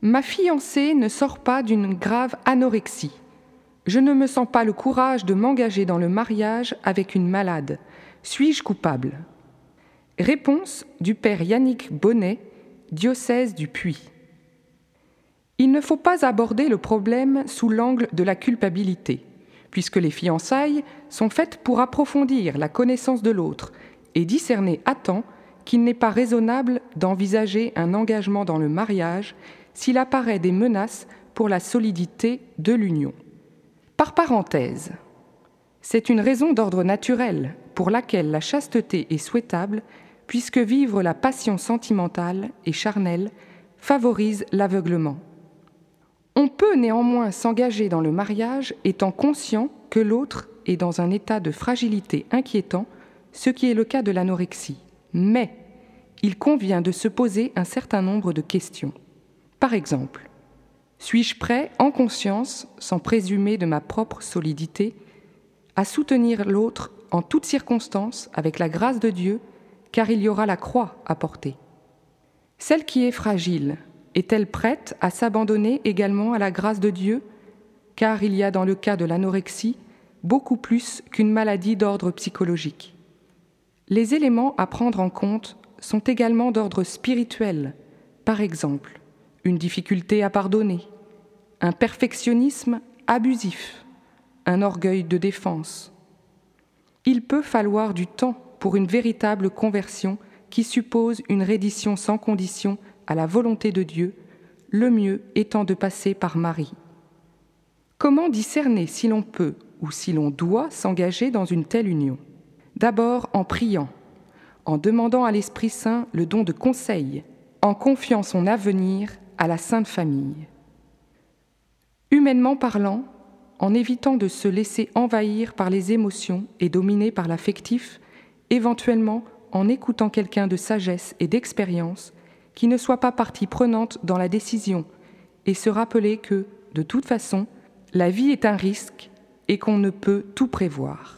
Ma fiancée ne sort pas d'une grave anorexie. Je ne me sens pas le courage de m'engager dans le mariage avec une malade. Suis-je coupable? Réponse du père Yannick Bonnet, diocèse du Puy. Il ne faut pas aborder le problème sous l'angle de la culpabilité, puisque les fiançailles sont faites pour approfondir la connaissance de l'autre et discerner à temps qu'il n'est pas raisonnable d'envisager un engagement dans le mariage s'il apparaît des menaces pour la solidité de l'union. Par parenthèse, c'est une raison d'ordre naturel pour laquelle la chasteté est souhaitable, puisque vivre la passion sentimentale et charnelle favorise l'aveuglement. On peut néanmoins s'engager dans le mariage étant conscient que l'autre est dans un état de fragilité inquiétant, ce qui est le cas de l'anorexie. Mais il convient de se poser un certain nombre de questions. Par exemple, suis-je prêt, en conscience, sans présumer de ma propre solidité, à soutenir l'autre en toutes circonstances avec la grâce de Dieu, car il y aura la croix à porter? Celle qui est fragile, est-elle prête à s'abandonner également à la grâce de Dieu? Car il y a dans le cas de l'anorexie beaucoup plus qu'une maladie d'ordre psychologique. Les éléments à prendre en compte sont également d'ordre spirituel, par exemple une difficulté à pardonner, un perfectionnisme abusif, un orgueil de défense. Il peut falloir du temps pour une véritable conversion qui suppose une reddition sans condition à la volonté de Dieu, le mieux étant de passer par Marie. Comment discerner si l'on peut ou si l'on doit s'engager dans une telle union? D'abord en priant, en demandant à l'Esprit Saint le don de conseil, en confiant son avenir à la Sainte Famille. Humainement parlant, en évitant de se laisser envahir par les émotions et dominer par l'affectif, éventuellement en écoutant quelqu'un de sagesse et d'expérience qui ne soit pas partie prenante dans la décision et se rappeler que, de toute façon, la vie est un risque et qu'on ne peut tout prévoir.